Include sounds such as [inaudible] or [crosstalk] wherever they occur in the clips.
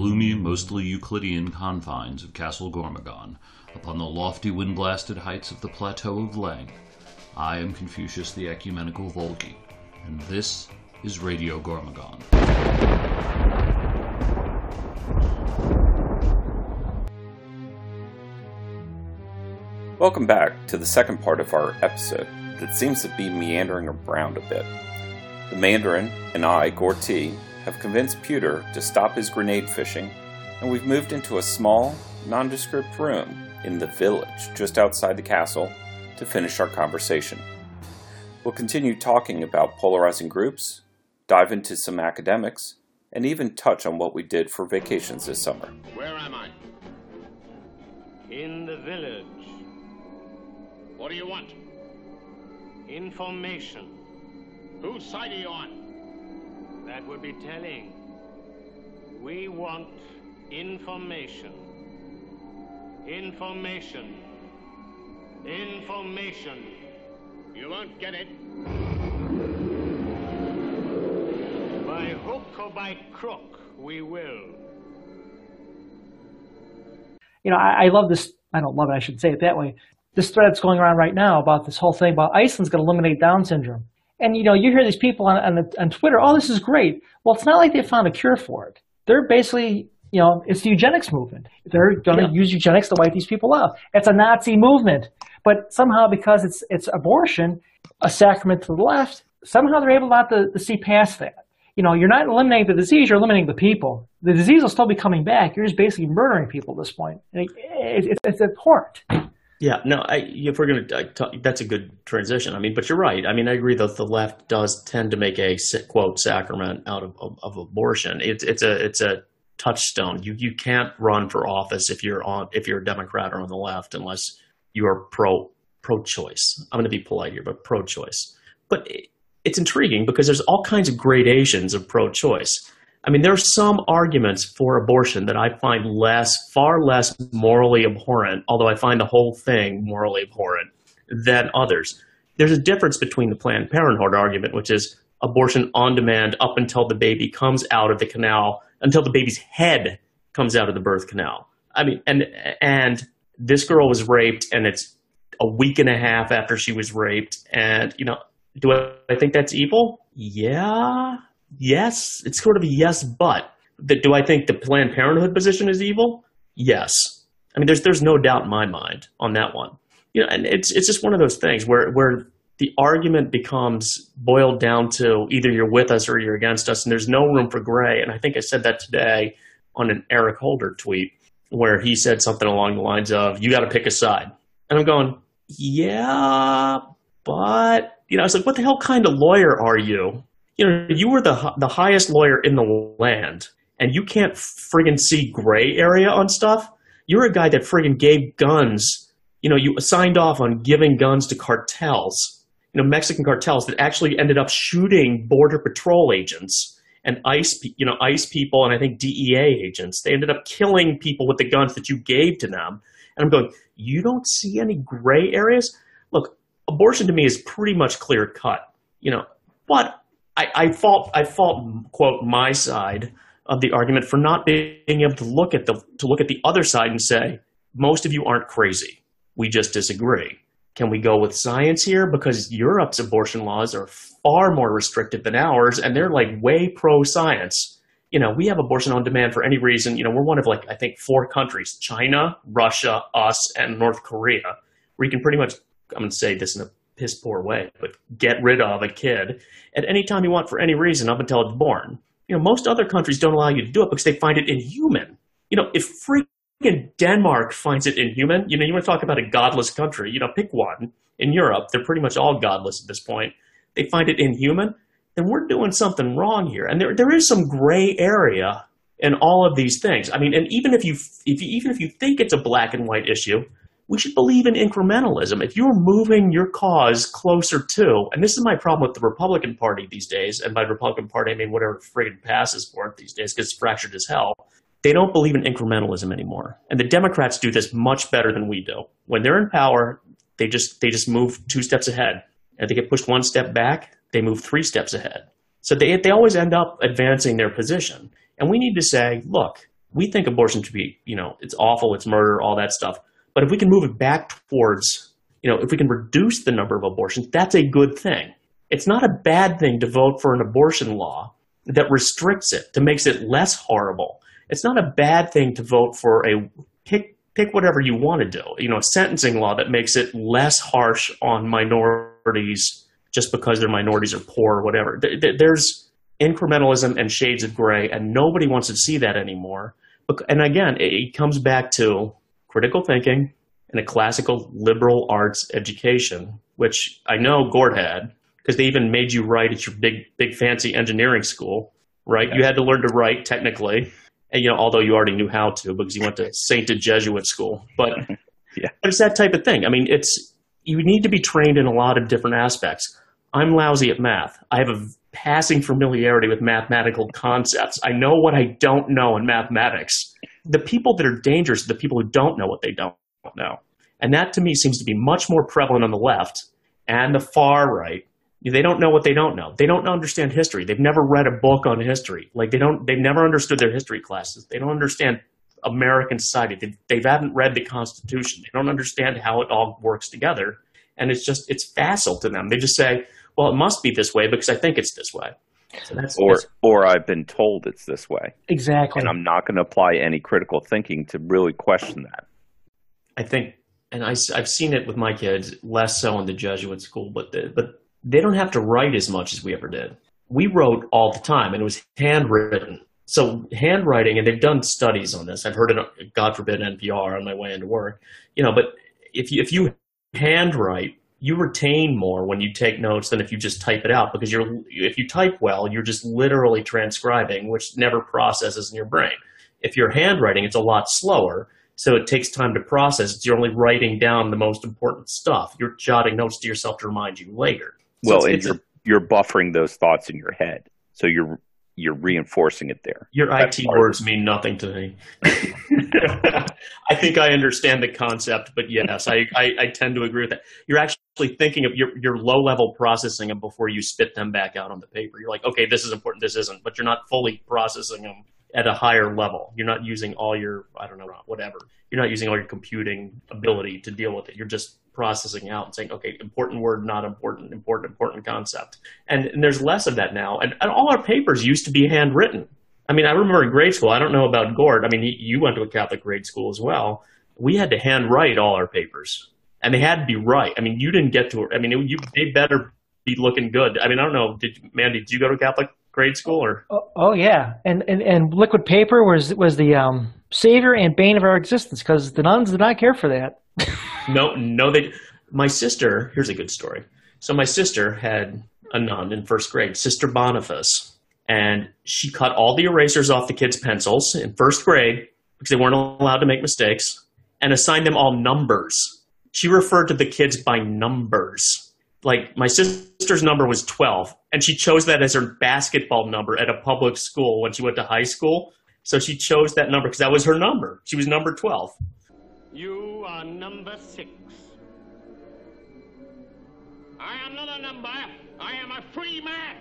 gloomy, mostly Euclidean confines of Castle Gormogon, upon the lofty wind blasted heights of the Plateau of Leng, I am Confucius the Ecumenical Volgi, and this is Radio Gormogon. Welcome back to the second part of our episode that seems to be meandering around a bit. The Mandarin and I, Gorti, have convinced Pewter to stop his grenade fishing, and we've moved into a small, nondescript room in the village just outside the castle to finish our conversation. We'll continue talking about polarizing groups, dive into some academics, and even touch on what we did for vacations this summer. Where am I? In the village. What do you want? Information. Whose side are you on? That would be telling. We want information. Information. Information. You won't get it. By hook or by crook, we will. You know, I, I love this. I don't love it. I should say it that way. This thread that's going around right now about this whole thing about Iceland's going to eliminate Down syndrome. And you know, you hear these people on, on, on Twitter, "Oh, this is great." Well, it's not like they found a cure for it. They're basically, you know, it's the eugenics movement. They're going to yeah. use eugenics to wipe these people out. It's a Nazi movement. But somehow, because it's it's abortion, a sacrament to the left, somehow they're able not to, to see past that. You know, you're not eliminating the disease; you're eliminating the people. The disease will still be coming back. You're just basically murdering people at this point. It, it, it's abhorrent. Yeah, no, I, if we're going to, that's a good transition. I mean, but you're right. I mean, I agree that the left does tend to make a quote sacrament out of, of, of abortion. It's it's a it's a touchstone. You you can't run for office if you're on if you're a Democrat or on the left unless you are pro pro choice. I'm going to be polite here, but pro choice. But it's intriguing because there's all kinds of gradations of pro choice. I mean, there are some arguments for abortion that I find less, far less morally abhorrent, although I find the whole thing morally abhorrent, than others. There's a difference between the Planned Parenthood argument, which is abortion on demand up until the baby comes out of the canal, until the baby's head comes out of the birth canal. I mean, and and this girl was raped, and it's a week and a half after she was raped, and you know, do I, I think that's evil? Yeah, yes, it's sort of a yes, but. Do I think the Planned Parenthood position is evil? Yes. I mean, there's there's no doubt in my mind on that one. You know, and it's it's just one of those things where where the argument becomes boiled down to either you're with us or you're against us, and there's no room for gray. And I think I said that today on an Eric Holder tweet where he said something along the lines of, "You got to pick a side," and I'm going, "Yeah, but." You know, I was like, what the hell kind of lawyer are you you know, you were the the highest lawyer in the land, and you can't friggin' see gray area on stuff. You're a guy that friggin' gave guns. You know, you signed off on giving guns to cartels. You know, Mexican cartels that actually ended up shooting border patrol agents and ICE, you know, ICE people, and I think DEA agents. They ended up killing people with the guns that you gave to them. And I'm going, you don't see any gray areas. Look, abortion to me is pretty much clear cut. You know, but I, I fault I fault quote my side of the argument for not being able to look at the to look at the other side and say most of you aren't crazy. We just disagree. Can we go with science here? Because Europe's abortion laws are far more restrictive than ours, and they're like way pro science. You know, we have abortion on demand for any reason. You know, we're one of like, I think, four countries China, Russia, us, and North Korea, where you can pretty much, I'm going to say this in a piss poor way, but get rid of a kid at any time you want for any reason up until it's born. You know, most other countries don't allow you to do it because they find it inhuman. You know, if freaking Denmark finds it inhuman, you know, you want to talk about a godless country, you know, pick one. In Europe, they're pretty much all godless at this point. They find it inhuman, then we're doing something wrong here. And there, there is some gray area in all of these things. I mean, and even if you, if you, even if you think it's a black and white issue, we should believe in incrementalism. If you're moving your cause closer to, and this is my problem with the Republican Party these days, and by Republican Party I mean whatever friggin' passes for it these days because it's fractured as hell. They don't believe in incrementalism anymore, and the Democrats do this much better than we do. When they're in power, they just they just move two steps ahead. If they get pushed one step back, they move three steps ahead. So they they always end up advancing their position. And we need to say, look, we think abortion should be, you know, it's awful, it's murder, all that stuff. But if we can move it back towards, you know, if we can reduce the number of abortions, that's a good thing. It's not a bad thing to vote for an abortion law that restricts it, to makes it less horrible. It's not a bad thing to vote for a pick pick whatever you want to do. You know, a sentencing law that makes it less harsh on minorities just because their minorities are poor or whatever. There's incrementalism and shades of gray, and nobody wants to see that anymore. And again, it comes back to critical thinking and a classical liberal arts education, which I know Gord had because they even made you write at your big, big fancy engineering school, right? You had to learn to write technically, and you know, although you already knew how to because you went to Sainted Jesuit school, but [laughs] yeah, it's that type of thing. I mean, it's you need to be trained in a lot of different aspects. I'm lousy at math. I have a passing familiarity with mathematical concepts. I know what I don't know in mathematics. The people that are dangerous are the people who don't know what they don't know. And that to me seems to be much more prevalent on the left and the far right. They don't know what they don't know. They don't understand history. They've never read a book on history. Like they don't, they've never understood their history classes. They don't understand American society. They, they haven't read the Constitution. They don't understand how it all works together. And it's just, it's facile to them. They just say, well, it must be this way because I think it's this way. So that's, or, that's, or I've been told it's this way. Exactly. And I'm not going to apply any critical thinking to really question that. I think, and I, I've seen it with my kids, less so in the Jesuit school, but the, but they don't have to write as much as we ever did. We wrote all the time, and it was handwritten. So handwriting, and they've done studies on this. I've heard it, God forbid, NPR on my way into work. You know, but if you if you handwrite, you retain more when you take notes than if you just type it out because you're if you type well, you're just literally transcribing, which never processes in your brain. If you're handwriting, it's a lot slower, so it takes time to process. You're only writing down the most important stuff. You're jotting notes to yourself to remind you later. So well, it's, it's you're a, you're buffering those thoughts in your head, so you're you're reinforcing it there. Your That's IT words mean nothing to me. [laughs] [laughs] I think I understand the concept, but yes, I, I, I, tend to agree with that. You're actually thinking of your, your low level processing them before you spit them back out on the paper. You're like, okay, this is important, this isn't, but you're not fully processing them at a higher level. You're not using all your, I don't know, whatever. You're not using all your computing ability to deal with it. You're just processing out and saying, okay, important word, not important, important, important concept. And, and there's less of that now. And, and, all our papers used to be handwritten. I mean, I remember in grade school, I don't know about Gord. I mean, you went to a Catholic grade school as well. We had to handwrite all our papers and they had to be right. I mean, you didn't get to, I mean, it, you, they better be looking good. I mean, I don't know. Did Mandy, did you go to Catholic grade school or? Oh, oh yeah. And, and, and liquid paper was, was the, um, savior and bane of our existence because the nuns did not care for that. [laughs] no, no, they. My sister. Here's a good story. So my sister had a nun in first grade, Sister Boniface, and she cut all the erasers off the kids' pencils in first grade because they weren't allowed to make mistakes, and assigned them all numbers. She referred to the kids by numbers. Like my sister's number was 12, and she chose that as her basketball number at a public school when she went to high school. So she chose that number because that was her number. She was number 12. You are number six. I am not a number. I am a free man.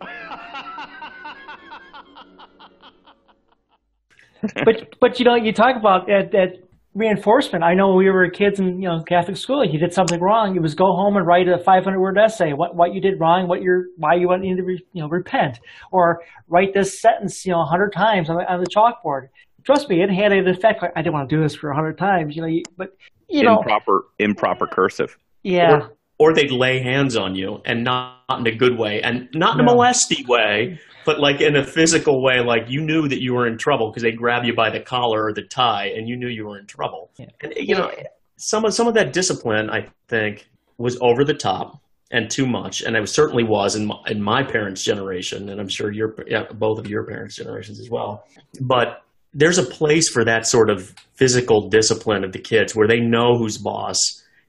[laughs] but but you know you talk about that, that reinforcement. I know when we were kids in you know Catholic school. If you did something wrong, it was go home and write a 500 word essay. What what you did wrong, what you're why you went into you know repent, or write this sentence you know 100 times on the, on the chalkboard trust me, it had an effect. I didn't want to do this for hundred times, you know. But you know, improper improper cursive. Yeah. Or, or, they'd lay hands on you, and not, in a good way, and not in a no. molesty way, but like in a physical way. Like you knew that you were in trouble because they grab you by the collar or the tie, and you knew you were in trouble. Yeah. And you know, some of some of that discipline, I think, was over the top and too much, and it certainly was in my, in my parents' generation, and I'm sure your yeah, both of your parents' generations as well. But there's a place for that sort of physical discipline of the kids where they know who's boss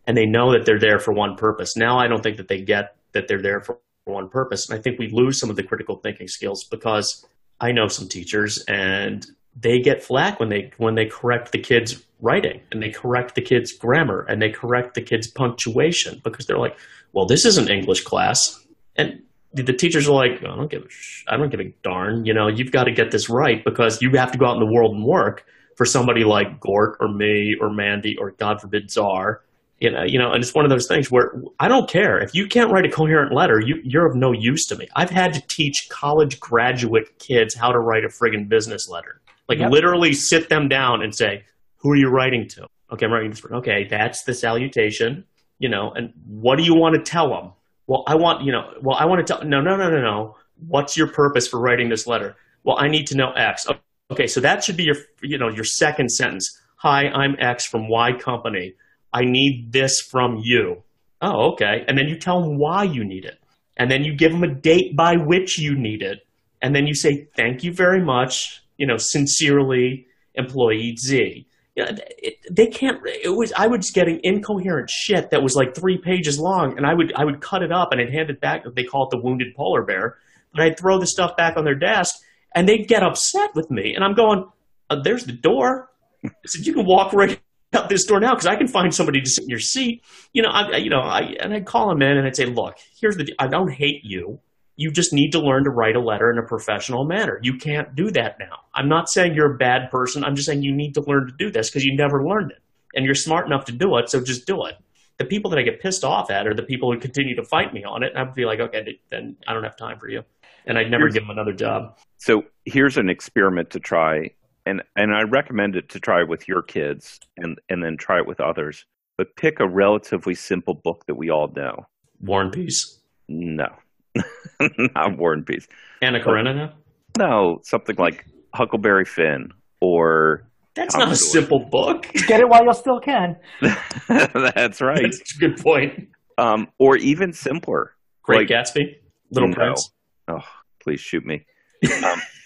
and they know that they're there for one purpose. Now I don't think that they get that they're there for one purpose. And I think we lose some of the critical thinking skills because I know some teachers and they get flack when they when they correct the kids writing and they correct the kids grammar and they correct the kids punctuation because they're like, "Well, this is an English class." And the teachers are like, I don't give a sh- I don't give a darn. You know, you've got to get this right because you have to go out in the world and work for somebody like Gork or me or Mandy or God forbid Czar. You know, you know, and it's one of those things where I don't care if you can't write a coherent letter. You, you're of no use to me. I've had to teach college graduate kids how to write a friggin' business letter. Like Yep. literally sit them down and say, "Who are you writing to?" Okay, I'm writing this. Okay, that's the salutation. You know, and what do you want to tell them? Well, I want you know. Well, I want to tell. No, no, no, no, no. What's your purpose for writing this letter? Well, I need to know X. Okay, so that should be your you know your second sentence. Hi, I'm X from Y company. I need this from you. Oh, okay. And then you tell them why you need it. And then you give them a date by which you need it. And then you say, thank you very much, you know, sincerely, employee Z. It, they can't. It was. I was getting incoherent shit that was like three pages long, and I would I would cut it up and I'd hand it back. They call it the wounded polar bear. But I'd throw the stuff back on their desk, and they'd get upset with me. And I'm going, uh, "There's the door." I said, "You can walk right out this door now because I can find somebody to sit in your seat." You know, I, you know, I and I'd call them in and I'd say, "Look, here's the. I don't hate you. You just need to learn to write a letter in a professional manner. You can't do that now. I'm not saying you're a bad person. I'm just saying you need to learn to do this because you never learned it. And you're smart enough to do it, so just do it. The people that I get pissed off at are the people who continue to fight me on it. And I'd be like, okay, then I don't have time for you. And I'd never Here's- give them another job. So here's an experiment to try, and and I recommend it to try with your kids, and and then try it with others. But pick a relatively simple book that we all know. War and Peace. No, [laughs] not War and Peace. Anna Karenina. No, something like Huckleberry Finn or That's Commodore. not a simple book. [laughs] Get it while you still can. [laughs] that's right. That's a good point. Um, or even simpler. Great Like- Gatsby. Little No. Prince. Oh, please shoot me.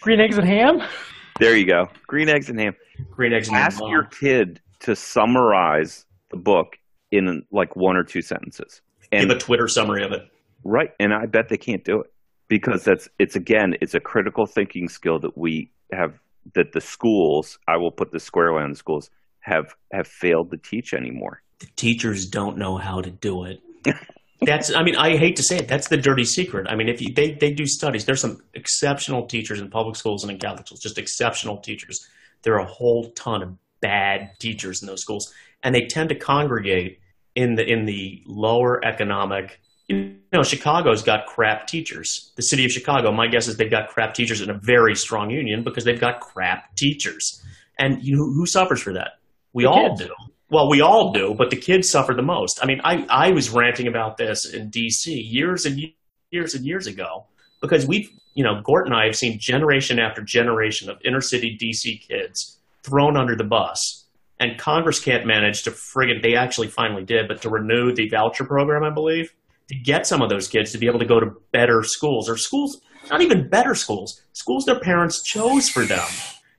Green eggs and ham. There you go. Green eggs and ham. Green Eggs and Ask Ham. Ask your kid to summarize the book in like one or two sentences. And Give a Twitter summary of it. right, and I bet they can't do it because that's it's again it's a critical thinking skill that we have that the schools I will put the square line in the schools have have failed to teach anymore. the teachers don't know how to do it. [laughs] That's, I mean, I hate to say it. That's the dirty secret. I mean, if you, they, they do studies, there's some exceptional teachers in public schools and in Catholic schools, just exceptional teachers. There are a whole ton of bad teachers in those schools, and they tend to congregate in the in the lower economic. You know, Chicago's got crap teachers. The city of Chicago, my guess is they've got crap teachers in a very strong union because they've got crap teachers. And you, who suffers for that? We The all kids. do. Well, we all do, but the kids suffer the most. I mean, I, I was ranting about this in D.C. years and years and years ago because we've, you know, Gort and I have seen generation after generation of inner city D.C. kids thrown under the bus. And Congress can't manage to friggin' they actually finally did, but to renew the voucher program, I believe, to get some of those kids to be able to go to better schools or schools, not even better schools, schools their parents chose for them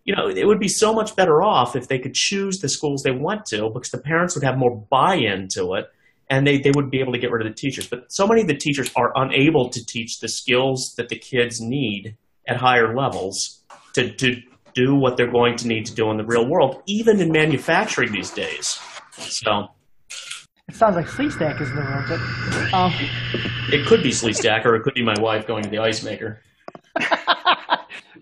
you know, it would be so much better off if they could choose the schools they want to because the parents would have more buy-in to it and they, they would be able to get rid of the teachers. But so many of the teachers are unable to teach the skills that the kids need at higher levels to, to do what they're going to need to do in the real world, even in manufacturing these days. So It sounds like Flea Stack is in the room, but um, it could be Sleestak or it could be my wife going to the ice maker. [laughs]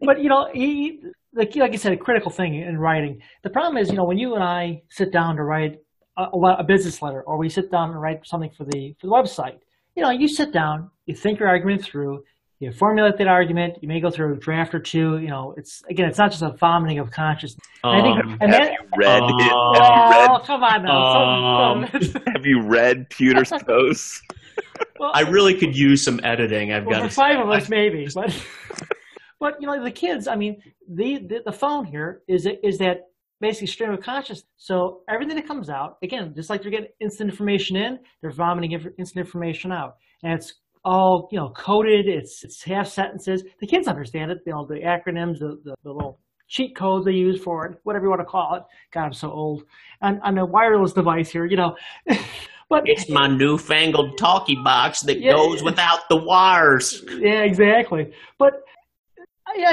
but you know, he, like like you said, a critical thing in writing. The problem is, you know, when you and I sit down to write a, a business letter, or we sit down and write something for the for the website, you know, you sit down, you think your argument through, you formulate that argument, you may go through a draft or two. You know, it's again, it's not just a vomiting of consciousness. And I think, Um, and have that, you read? uh, have you oh, read? come on now. So- so- [laughs] Have you read Pewter's [laughs] posts? well, I really could use some editing. I've well, got for five say. of us maybe, but [laughs] but you know the kids. I mean, the the, the phone here is is that basically stream of consciousness. So everything that comes out, again, just like they're getting instant information in, they're vomiting instant information out, and it's all you know coded. It's it's half sentences. The kids understand it. You know the acronyms, the the, the little cheat codes they use for it, whatever you want to call it. God, I'm so old. And on a wireless device here, you know. [laughs] but It's my newfangled talkie box that Yeah. goes without the wires. Yeah, exactly. But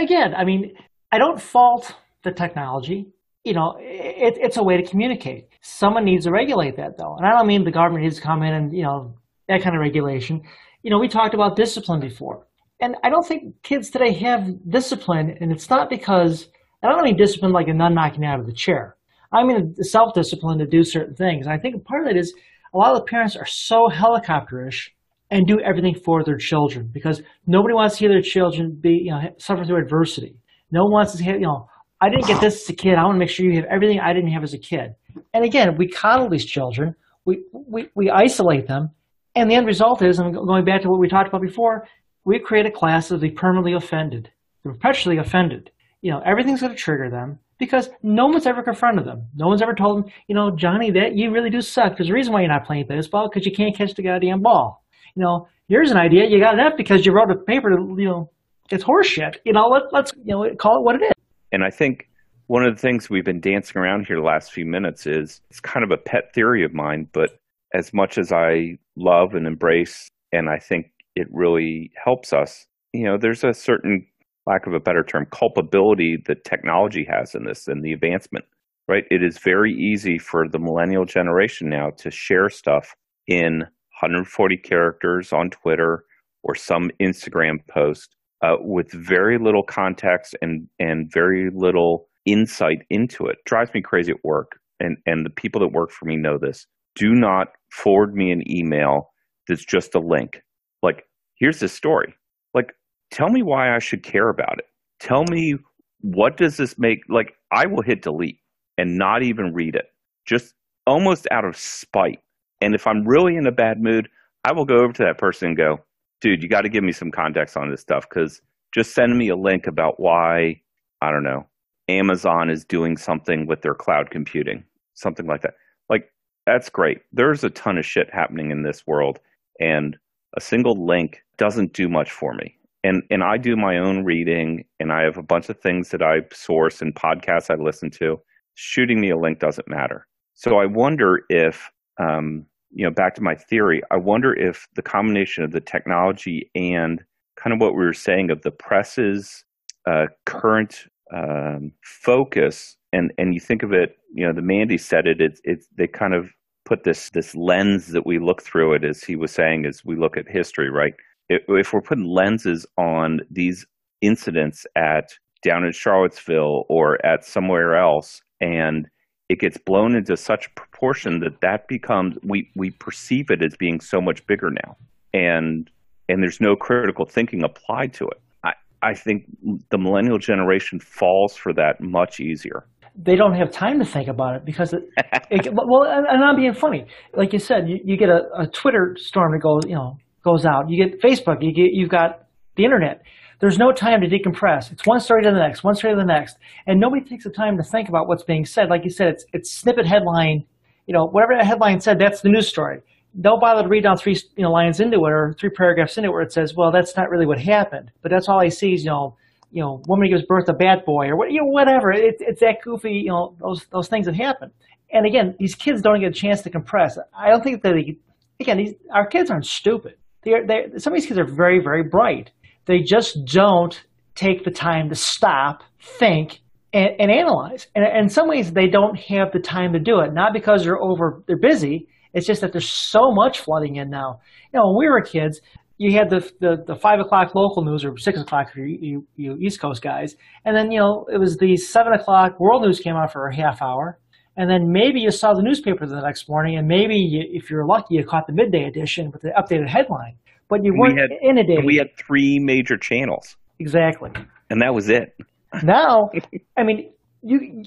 again, I mean, I don't fault the technology. You know, it, it's a way to communicate. Someone needs to regulate that, though. And I don't mean the government needs to come in and, you know, that kind of regulation. you know, we talked about discipline before. And I don't think kids today have discipline, and it's not because I don't mean discipline like a nun knocking out of the chair. I mean self discipline to do certain things. And I think part of it is a lot of the parents are so helicopterish and do everything for their children because nobody wants to hear their children be you know suffer through adversity. No one wants to hear you know I didn't get this as a kid. I want to make sure you have everything I didn't have as a kid. And again, we coddle these children. We we, we isolate them, and the end result is, and going back to what we talked about before, we create a class of the permanently offended, the perpetually offended. You know, everything's going to trigger them because no one's ever confronted them. No one's ever told them, you know, Johnny, that you really do suck. Because the reason why you're not playing baseball because you can't catch the goddamn ball you know, here's an idea. You got it up because you wrote a paper. You know, it's horseshit. You know, let, let's you know call it what it is. And I think one of the things we've been dancing around here the last few minutes is it's kind of a pet theory of mine, but as much as I love and embrace, and I think it really helps us, you know, there's a certain lack of a better term, culpability that technology has in this and the advancement, right? It is very easy for the millennial generation now to share stuff in 140 characters on Twitter or some Instagram post uh, with very little context and, and very little insight into it. Drives me crazy at work. And, and the people that work for me know this. Do not forward me an email that's just a link. Like, here's the story. Like, tell me why I should care about it. Tell me what does this make like I will hit delete and not even read it. Just almost out of spite and if I'm really in a bad mood, I will go over to that person and go, dude, you got to give me some context on this stuff because just send me a link about why, I don't know, Amazon is doing something with their cloud computing, something like that. Like, that's great. There's a ton of shit happening in this world, and a single link doesn't do much for me. And, and I do my own reading, and I have a bunch of things that I source and podcasts I listen to. Shooting me a link doesn't matter. So I wonder if um, you know, back to my theory, I wonder if the combination of the technology and kind of what we were saying of the press's uh, current um, focus, and and you think of it, you know, the Mandy said it. It's it's they kind of put this this lens that we look through it, as he was saying, as we look at history, right? If, if we're putting lenses on these incidents at down in Charlottesville or at somewhere else, and it gets blown into such proportion that that becomes we we perceive it as being so much bigger now. And and there's no critical thinking applied to it. I i think the millennial generation falls for that much easier. They don't have time to think about it because it, it [laughs] well and i'm being funny. Like you said you, you get a, a twitter storm that goes you know goes out. You get facebook. You get you've got the internet there's no time to decompress. It's one story to the next, one story to the next, and nobody takes the time to think about what's being said. Like you said, it's it's snippet headline. You know, whatever that headline said, that's the news story. Don't bother to read down three you know lines into it or three paragraphs into it where it says, well, that's not really what happened. But that's all I see is you know you know, woman gives birth a bad boy or what, you know, whatever. It, it's that goofy, you know, those those things that happen. And again, these kids don't get a chance to compress. I don't think that they, again, these, our kids aren't stupid. They're, they're, some of these kids are very, very bright. They just don't take the time to stop, think, and, and analyze. And in some ways, they don't have the time to do it. Not because they're over, they're busy. It's just that there's so much flooding in now. You know, when we were kids, you had the, the, the five o'clock local news or six o'clock for you, you, you, East Coast guys, and then you know it was the seven o'clock world news came out for a half hour, and then maybe you saw the newspaper the next morning, and maybe you, if you're lucky, you caught the midday edition with the updated headline but you weren't we had, inundated. We had three major channels. Exactly. And that was it. Now, [laughs] I mean, you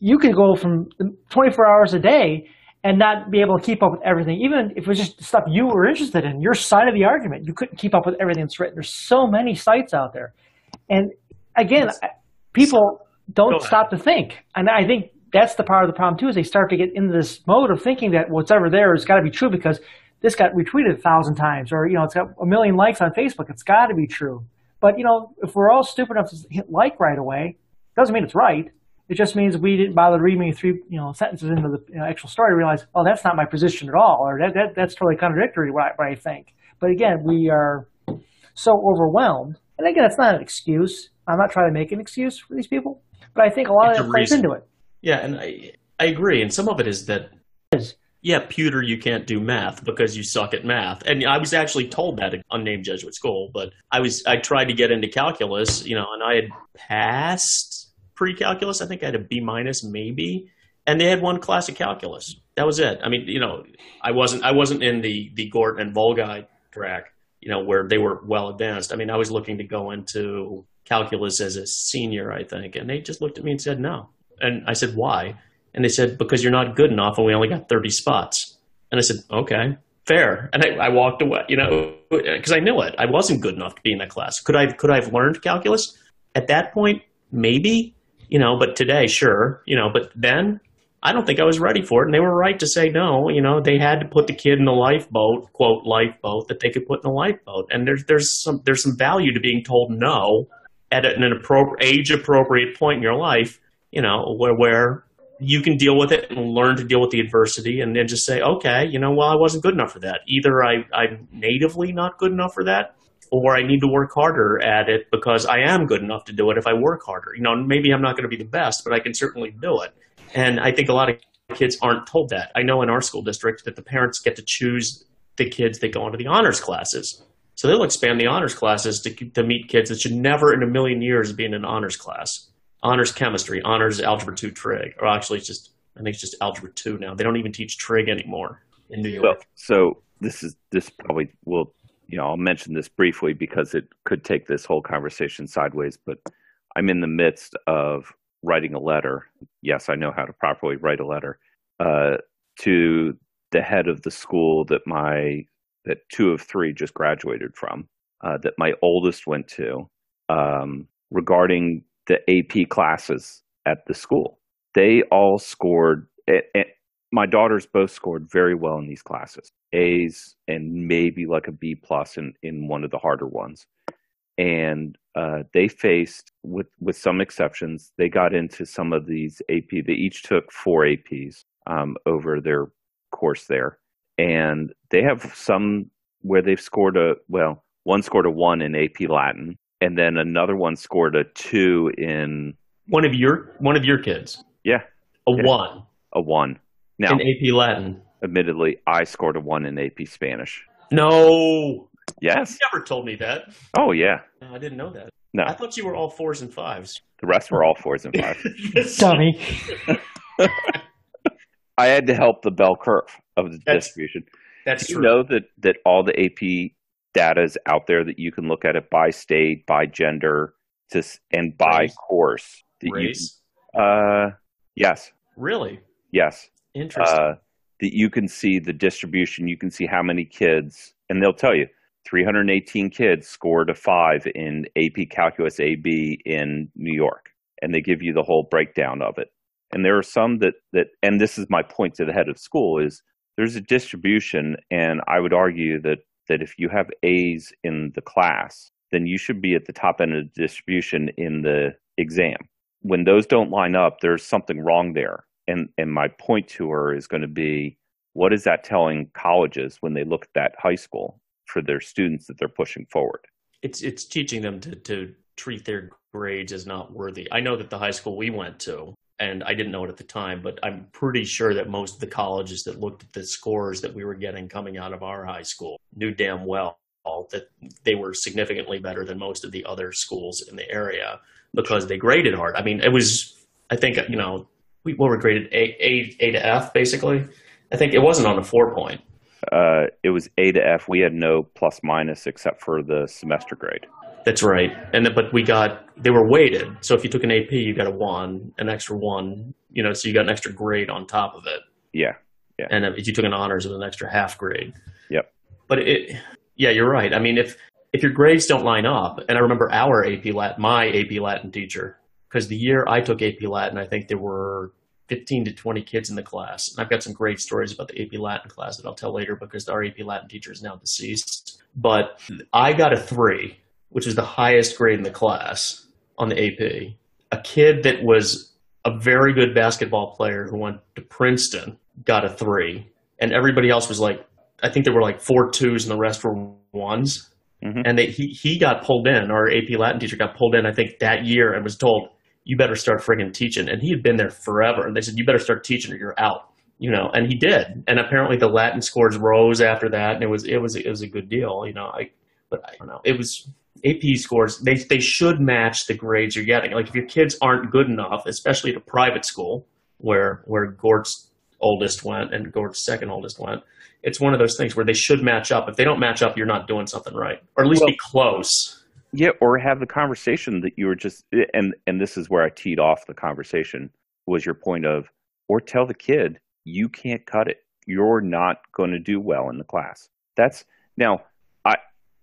you could go from 24 hours a day and not be able to keep up with everything, even if it was just stuff you were interested in, your side of the argument. You couldn't keep up with everything that's written. There's so many sites out there. And again, people don't stop to think. And I think that's the part of the problem too, is they start to get into this mode of thinking that whatever there has got to be true because this got retweeted a thousand times, or you know, it's got a million likes on Facebook. It's got to be true. But you know, if we're all stupid enough to hit like right away, doesn't mean it's right. It just means we didn't bother reading three, you know, sentences into the you know, actual story to realize, oh, that's not my position at all, or that, that that's totally contradictory what I, what I think. But again, we are so overwhelmed. And again, it's not an excuse. I'm not trying to make an excuse for these people, but I think a lot it's of that plays into it. Yeah, and I I agree. And some of it is that yeah, pewter, you can't do math because you suck at math. And I was actually told that at unnamed Jesuit school, but I was I tried to get into calculus, you know, and I had passed pre-calculus. I think I had a B minus maybe, and they had one class of calculus. That was it. I mean, you know, I wasn't I wasn't in the the Gort and Volgi track, you know, where they were well advanced. I mean, I was looking to go into calculus as a senior, I think, and they just looked at me and said no. And I said, why? And they said, because you're not good enough and we only got 30 spots. And I said, okay, fair. And I, I walked away, you know, because I knew it. I wasn't good enough to be in that class. Could I, could I have learned calculus? At that point, maybe, you know, but today, sure, you know, but then I don't think I was ready for it. And they were right to say no. You know, they had to put the kid in the lifeboat, quote, lifeboat that they could put in the lifeboat. And there's, there's some, there's some value to being told no at an appropriate, age appropriate point in your life, you know, where, where you can deal with it and learn to deal with the adversity and then just say, okay, you know, well, I wasn't good enough for that. Either I, I'm natively not good enough for that or I need to work harder at it because I am good enough to do it if I work harder. You know, maybe I'm not going to be the best, but I can certainly do it. And I think a lot of kids aren't told that. I know in our school district that the parents get to choose the kids that go into the honors classes. So they'll expand the honors classes to, to meet kids that should never in a million years be in an honors class honors chemistry, honors algebra two trig, or actually it's just I think it's just algebra two now. They don't even teach trig anymore in New York. Well, so this is this probably will you know I'll mention this briefly because it could take this whole conversation sideways, but I'm in the midst of writing a letter. Yes, I know how to properly write a letter uh, to the head of the school that my that two of three just graduated from, uh, that my oldest went to, um, regarding the AP classes at the school. They all scored. It, it, my daughters both scored very well in these classes, A's and maybe like a B plus in in one of the harder ones. And uh, they faced, with with some exceptions, they got into some of these AP. They each took four APs um, over their course there, and they have some where they've scored a well. One scored a one in AP Latin, and then another one scored a two in one of your one of your kids. Yeah, a yeah. one. A one. Now, in AP Latin. Admittedly, I scored a one in AP Spanish. No. Yes. You never told me that. Oh yeah. I didn't know that. No. I thought you were all fours and fives. The rest were all fours and fives. [laughs] Dummy. [laughs] I had to help the bell curve of the That's- distribution. That's Do true. you know that that all the AP data is out there that you can look at it by state, by gender, to and by Race. course. That you Race. can- uh, yes, Really yes. interesting. Uh, that you can see the distribution. You can see how many kids, and they'll tell you 318 kids scored a five in AP Calculus AB in New York, and they give you the whole breakdown of it. And there are some that that, and this is my point to the head of school is there's a distribution, and I would argue that that if you have A's in the class, then you should be at the top end of the distribution in the exam. When those don't line up, there's something wrong there. And and my point to her is going to be, what is that telling colleges when they look at that high school for their students that they're pushing forward? it's it's teaching them to to treat their grades as not worthy. I know that the high school we went to, and I didn't know it at the time, but I'm pretty sure that most of the colleges that looked at the scores that we were getting coming out of our high school knew damn well that they were significantly better than most of the other schools in the area because they graded hard. I mean, it was I think you know we were graded A A A to F basically. I think it wasn't on a four point. Uh, it was A to F. We had no plus minus except for the semester grade. That's right. And but we got they were weighted. So if you took an AP, you got a one, an extra one. You know, so you got an extra grade on top of it. Yeah. And if you took an honors, it was an extra half grade. Yep. But it, yeah, you're right. I mean, if if your grades don't line up, and I remember our AP Latin, my AP Latin teacher, because the year I took AP Latin, I think there were 15 to 20 kids in the class. And I've got some great stories about the AP Latin class that I'll tell later because our AP Latin teacher is now deceased. But I got a three, which is the highest grade in the class on the AP. A kid that was a very good basketball player who went to Princeton got a three. And everybody else was like, I think there were like four twos and the rest were ones. Mhm. And they, he, he got pulled in, our AP Latin teacher got pulled in, I think, that year and was told, you better start friggin' teaching. And he had been there forever. And they said, you better start teaching or you're out. you know, and he did. And apparently the Latin scores rose after that, and it was it was it was a good deal, you know. I but I don't know. It was AP scores. They they should match the grades you're getting. Like if your kids aren't good enough, especially at a private school where where Gort's oldest went and Gort's second oldest went, it's one of those things where they should match up. If they don't match up, you're not doing something right, or at least Well- be close. Yeah, or have the conversation that you were just and and this is where I teed off the conversation was your point of or tell the kid you can't cut it. You're not going to do well in the class. That's now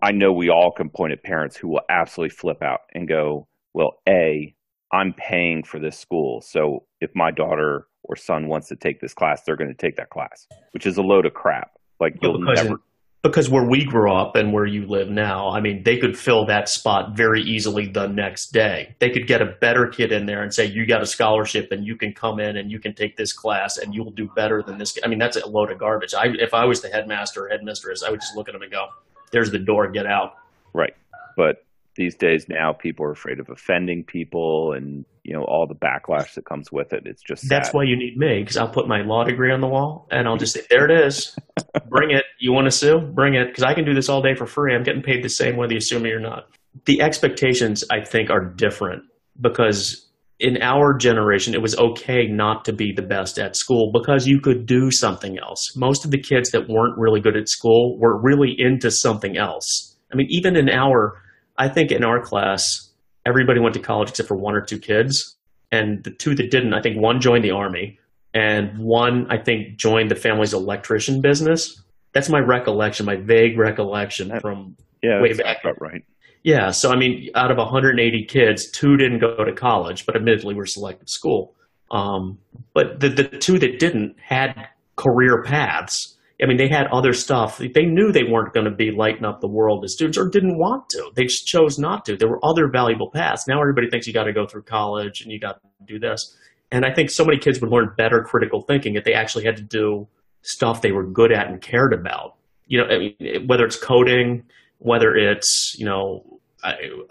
I know we all can point at parents who will absolutely flip out and go, "Well, A, I'm paying for this school. So if my daughter or son wants to take this class, they're going to take that class." Which is a load of crap. Like you'll because, never because where we grew up and where you live now, I mean, they could fill that spot very easily the next day. They could get a better kid in there and say, "You got a scholarship, and you can come in and you can take this class, and you'll do better than this." kid." I mean, that's a load of garbage. I, if I was the headmaster or headmistress, I would just look at them and go, "There's the door. Get out." Right. But these days now people are afraid of offending people and you know all the backlash that comes with it. It's just That's why you need me because I'll put my law degree on the wall and I'll just say, "There it is. Bring it. You want to sue? Bring it." Because I can do this all day for free. I'm getting paid the same whether you sue me or not. The expectations, I think, are different because in our generation, it was okay not to be the best at school because you could do something else. Most of the kids that weren't really good at school were really into something else. I mean, even in our, I think in our class, everybody went to college except for one or two kids. And the two that didn't, I think one joined the army and one, I think, joined the family's electrician business. That's my recollection, my vague recollection from yeah, way back. right. Yeah, so I mean, out of 180 kids, two didn't go to college, but admittedly were selective school. Um, but the the two that didn't had career paths. I mean, they had other stuff. They knew they weren't going to be lighting up the world as students, or didn't want to. They just chose not to. There were other valuable paths. Now everybody thinks you got to go through college and you got to do this. And I think so many kids would learn better critical thinking if they actually had to do stuff they were good at and cared about. You know, I mean, whether it's coding, whether it's you know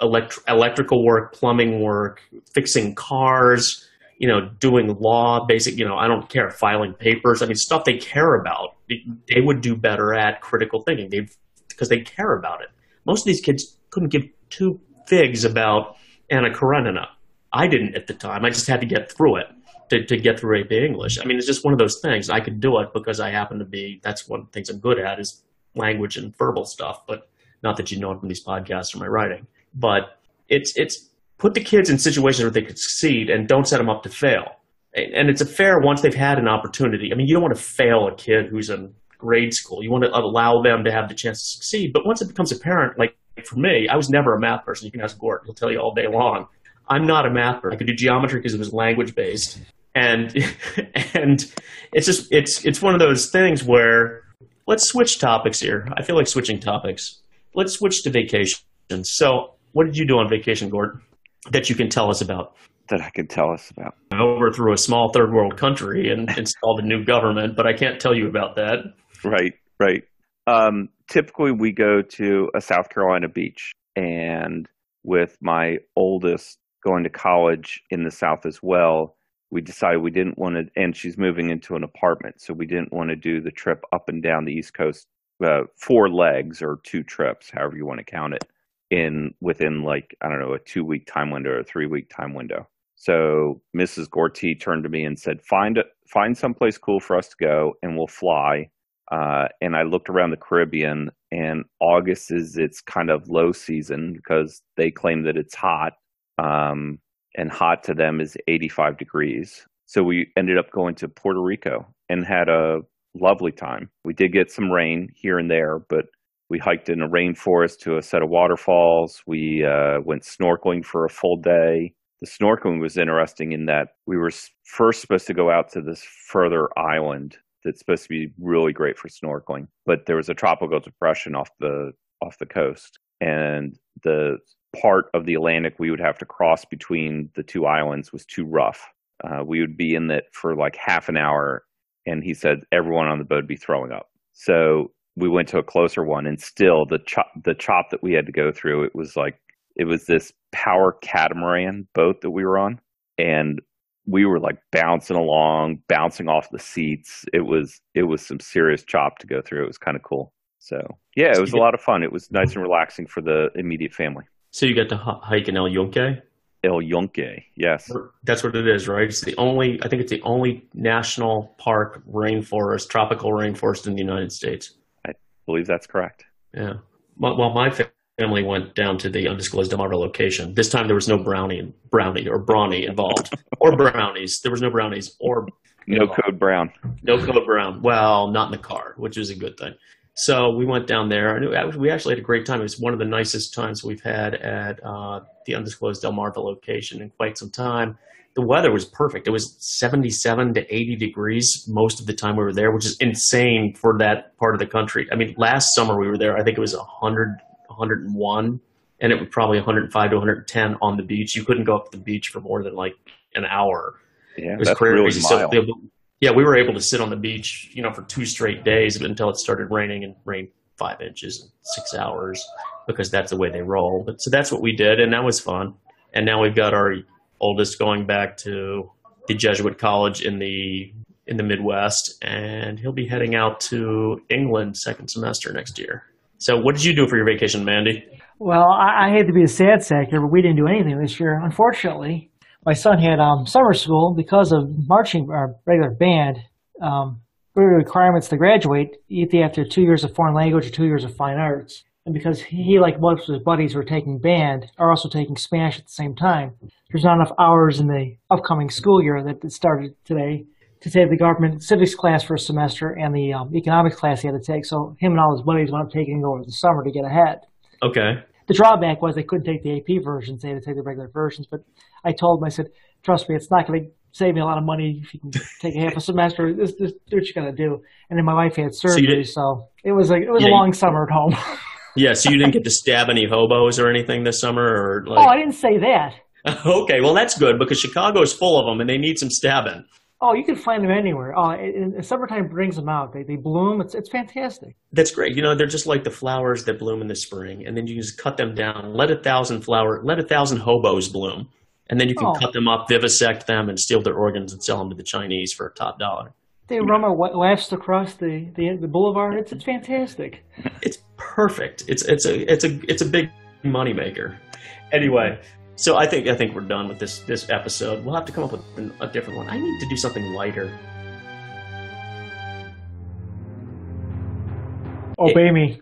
elect- electrical work, plumbing work, fixing cars, you know, doing law, basic, you know, I don't care, filing papers. I mean, stuff they care about. They- They would do better at critical thinking. They because they care about it. Most of these kids couldn't give two figs about Anna Karenina. I didn't at the time. I just had to get through it to, to get through AP English. I mean, it's just one of those things. I could do it because I happen to be. That's one of the things I'm good at is language and verbal stuff. But not that you know it from these podcasts or my writing. But it's it's put the kids in situations where they could succeed and don't set them up to fail. And it's a fair once they've had an opportunity. I mean, you don't want to fail a kid who's in grade school. You want to allow them to have the chance to succeed. But once it becomes apparent, like for me, I was never a math person. You can ask Gort; he'll tell you all day long. I'm not a math person. I could do geometry because it was language based, and [laughs] and it's just it's it's one of those things where let's switch topics here. I feel like switching topics. Let's switch to vacation. So, what did you do on vacation, Gordon, that you can tell us about? That I can tell us about. I overthrew a small third world country and [laughs] installed a new government, but I can't tell you about that. Right, right. Um, typically, we go to a South Carolina beach, and with my oldest going to college in the South as well, we decided we didn't want to, and she's moving into an apartment, so we didn't want to do the trip up and down the East Coast, uh, four legs or two trips, however you want to count it, in within like I don't know a two week time window or a three week time window. So Mrs. Gorty turned to me and said, "Find find someplace cool for us to go, and we'll fly." Uh, and I looked around the Caribbean, and August is its kind of low season because they claim that it's hot, um, and hot to them is 85 degrees. So we ended up going to Puerto Rico and had a lovely time. We did get some rain here and there, but we hiked in a rainforest to a set of waterfalls. We uh, went snorkeling for a full day. The snorkeling was interesting in that we were first supposed to go out to this further island that's supposed to be really great for snorkeling, but there was a tropical depression off the off the coast, and the part of the Atlantic we would have to cross between the two islands was too rough. Uh, we would be in it for like half an hour, and he said everyone on the boat would be throwing up. So we went to a closer one, and still the chop the chop that we had to go through. It was like it was this power catamaran boat that we were on, and we were like bouncing along, bouncing off the seats. It was it was some serious chop to go through. It was kind of cool. So yeah, it was a lot of fun. It was nice mm-hmm. and relaxing for the immediate family. So you got to h- hike in El Yunque. El Yunque, yes. That's what it is, right? It's the only. I think it's the only national park rainforest, tropical rainforest in the United States. I believe that's correct. Yeah. Well, my family went down to the undisclosed Delmarva location. This time there was no brownie, brownie or brawny involved, or brownies. There was no brownies or No code brown. no code brown. Well, not in the car, which is a good thing. So we went down there, and we actually had a great time. It was one of the nicest times we've had at uh, the undisclosed Delmarva location in quite some time. The weather was perfect. It was 77 to 80 degrees most of the time we were there, which is insane for that part of the country. I mean, last summer we were there, I think it was 100, 101, and it was probably 105 to 110 on the beach. You couldn't go up to the beach for more than like an hour. Yeah, It was that's crazy. really So. Yeah, we were able to sit on the beach, you know, for two straight days until it started raining and rained five inches in six hours because that's the way they roll. But so that's what we did, and that was fun. And now we've got our oldest going back to the Jesuit college in the in the Midwest, and he'll be heading out to England second semester next year. So, what did you do for your vacation, Mandy? Well, I, I hate to be a sad sack here, but we didn't do anything this year. Unfortunately, my son had um, summer school because of marching or regular band. Um, requirements to graduate either after two years of foreign language or two years of fine arts. And because he, like most of his buddies, were taking band, are also taking Spanish at the same time, there's not enough hours in the upcoming school year that started today to take the government civics class for a semester and the um, economics class he had to take. So him and all his buddies wound up taking it over the summer to get ahead. Okay. The drawback was they couldn't take the AP versions; they had to take the regular versions. But I told him, I said, "Trust me, it's not going to save me a lot of money if you can take a half a semester. This, this, do what you got to do." And then my wife had surgery, did- so, it was like it was Yeah, a you- long summer at home. [laughs] Yeah, so you didn't get to stab any hobos or anything this summer, or like? oh, I didn't say that. [laughs] Okay, well that's good because Chicago's full of them and they need some stabbing. Oh, you can find them anywhere. Oh, and, and summertime brings them out. They they bloom. It's it's fantastic. That's great. You know, they're just like the flowers that bloom in the spring, and then you just cut them down. Let a thousand flower, let a thousand hobos bloom, and then you can Oh. cut them up, vivisect them, and steal their organs and sell them to the Chinese for a top dollar. They run my wa- wafts across the, the the boulevard. It's it's fantastic. It's perfect. It's it's a it's a it's a big moneymaker. Anyway, so I think I think we're done with this this episode. We'll have to come up with an- a different one. I need to do something lighter. Obey me.